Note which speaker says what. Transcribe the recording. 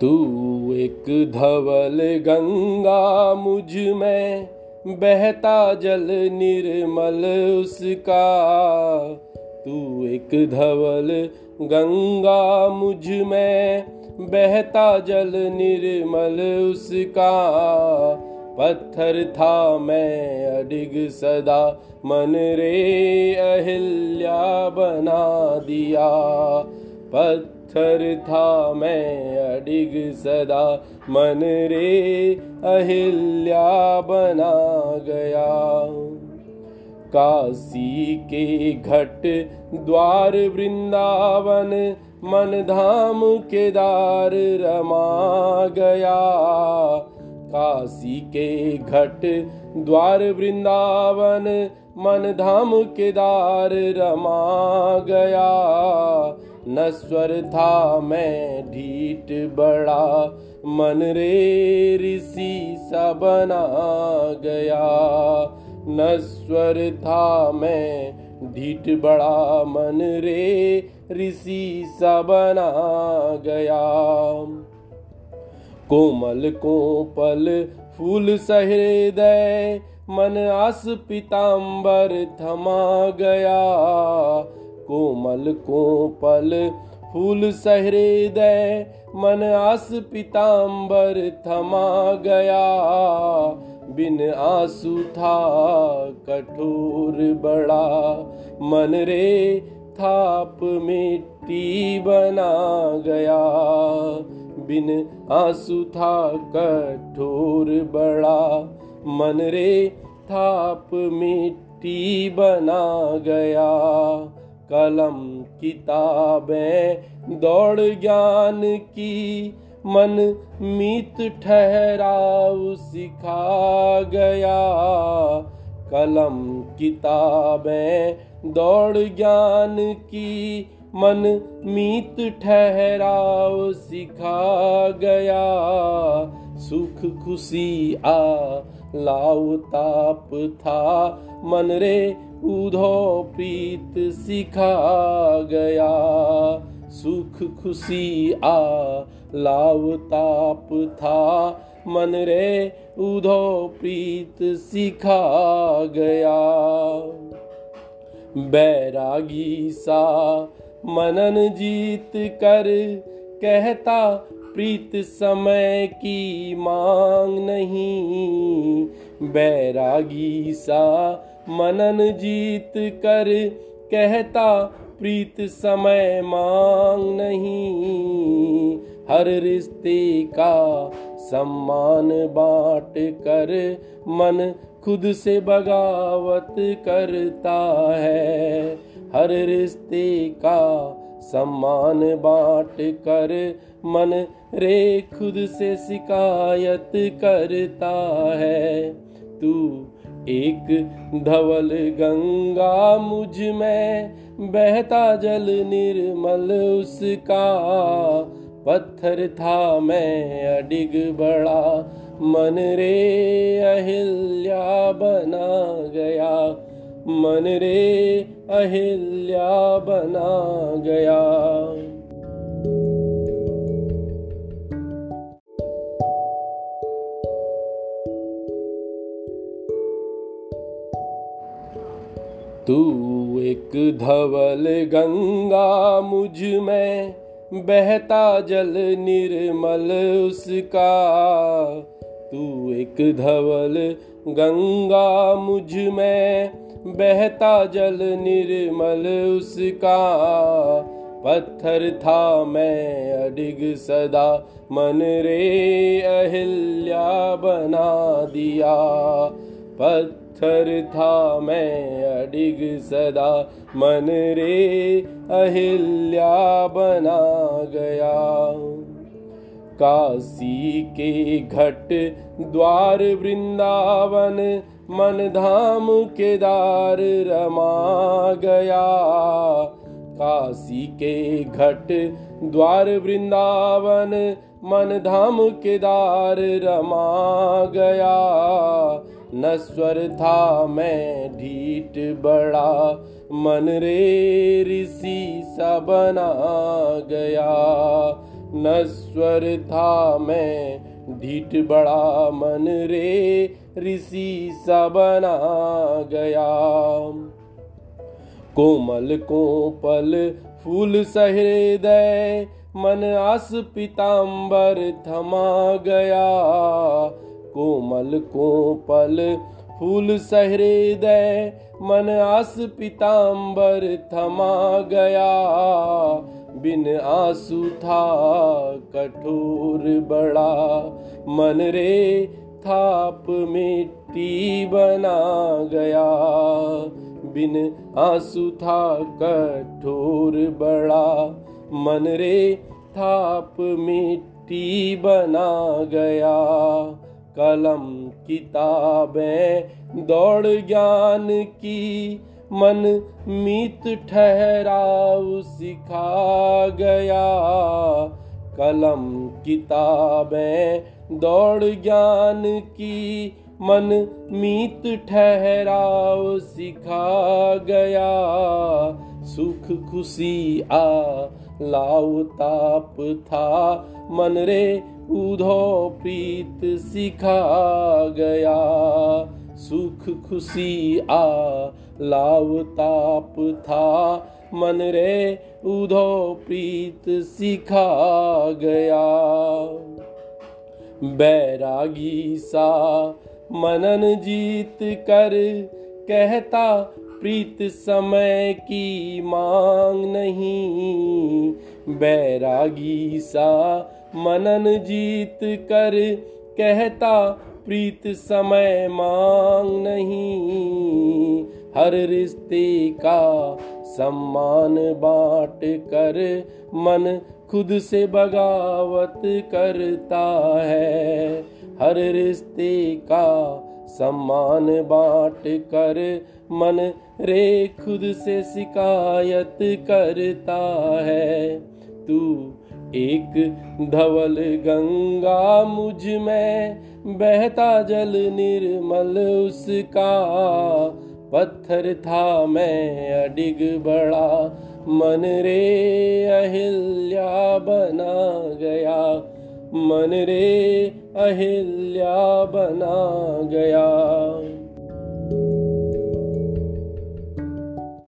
Speaker 1: तू एक धवल गंगा मुझमें बहता जल निर्मल उसका। तू एक धवल गंगा मुझमें बहता जल निर्मल उसका। पत्थर था मैं अडिग सदा, मन रे अहिल्या बना दिया। पत्थर था मैं अडिग सदा मन रे अहिल्या बना गया। काशी के घट द्वार वृंदावन मन धाम केदार रमा गया। काशी के घट द्वार वृंदावन मन धाम केदार रमा गया। नस्वर था मैं ढीठ बड़ा, मन रे ऋषि सा बना गया। नस्वर था मैं ढीठ बड़ा, मन रे ऋषि सा बना गया। कोमल कोपल फूल सहृदय मन आस पिताम्बर थमा गया। कोमल कोपल फूल सहृदय मन आस पिताम्बर थमा गया। बिन आँसू था कठोर बड़ा, मन रे थाप मिट्टी बना गया। बिन आँसू था कठोर बड़ा, मन रे थाप मिट्टी बना गया। कलम किताबें, दौड़ ज्ञान की, मन मीत ठहराव सिखा गया। कलम किताबें, दौड़ ज्ञान की, मन मीत ठहराव सिखा गया। सुख खुशी आ लाव ताप था। मन रे उधो प्रीत सिखा गया। सुख खुशी आ लाव ताप था। मन रे उधो प्रीत सिखा गया। बैरागी सा, मनन जीत कर, कहता प्रीत समय की मांग नहीं। बैरागी सा मनन जीत कर कहता, प्रीत समय मांग नहीं। हर रिश्ते का सम्मान बांट कर मन खुद से बगावत करता है। हर रिश्ते का सम्मान बांट कर मन रे खुद से शिकायत करता है। तू एक धवल गंगा मुझमें बहता जल निर्मल उसका। पत्थर था मैं अडिग बड़ा, मन रे अहिल्या बना गया। मन रे अहिल्या बना गया। तू एक धवल गंगा मुझमें बहता जल निर्मल उसका। तू एक धवल गंगा मुझमें बहता जल निर्मल उसका। पत्थर था मैं अडिग सदा। मन रे अहिल्या बना दिया। पत्थर था मैं अडिग सदा। मन रे अहिल्या बना गया। काशी के घट द्वार वृंदावन मन धाम केदार रमा गया। काशी के घट द्वार वृंदावन, मन धाम केदार रमा गया। नस्वर था मैं ढीठ बड़ा, मन रे ऋषि सा बना गया। नस्वर था मैं ढीठ बड़ा, मन रे ऋषि सा बना गया। कोमल कोपल फूल सहृदय मन आस पिताम्बर थमा गया। कोमल कोपल फूल सहृदय मन आस पिताम्बर थमा गया। बिन आँसू था कठोर बड़ा, मन रे थाप मिट्टी बना गया। बिन आँसू था कठोर बड़ा। मन रे थाप मिट्टी बना गया। कलम किताबें दौड़ ज्ञान की। मन मीत ठहराव सिखा गया। कलम किताबें दौड़ ज्ञान की मन मीत ठहराव सिखा गया। सुख खुशी आ लाव ताप था। मन रे उधो प्रीत सिखा गया। सुख खुशी आ लाव ताप था। मन रे उधो प्रीत सिखा गया। बैरागी सा मनन जीत कर कहता, प्रीत समय की मांग नहीं। बैरागी सा मनन जीत कर कहता, प्रीत समय मांग नहीं। हर रिश्ते का सम्मान बांट कर मन खुद से बगावत करता है। हर रिश्ते का सम्मान बांट कर मन रे खुद से शिकायत करता है। तू एक धवल गंगा मुझमें, बहता जल निर्मल उसका। पत्थर था मैं अडिग बड़ा, मन रे अहिल्या बना गया। मन रे अहिल्या बना गया।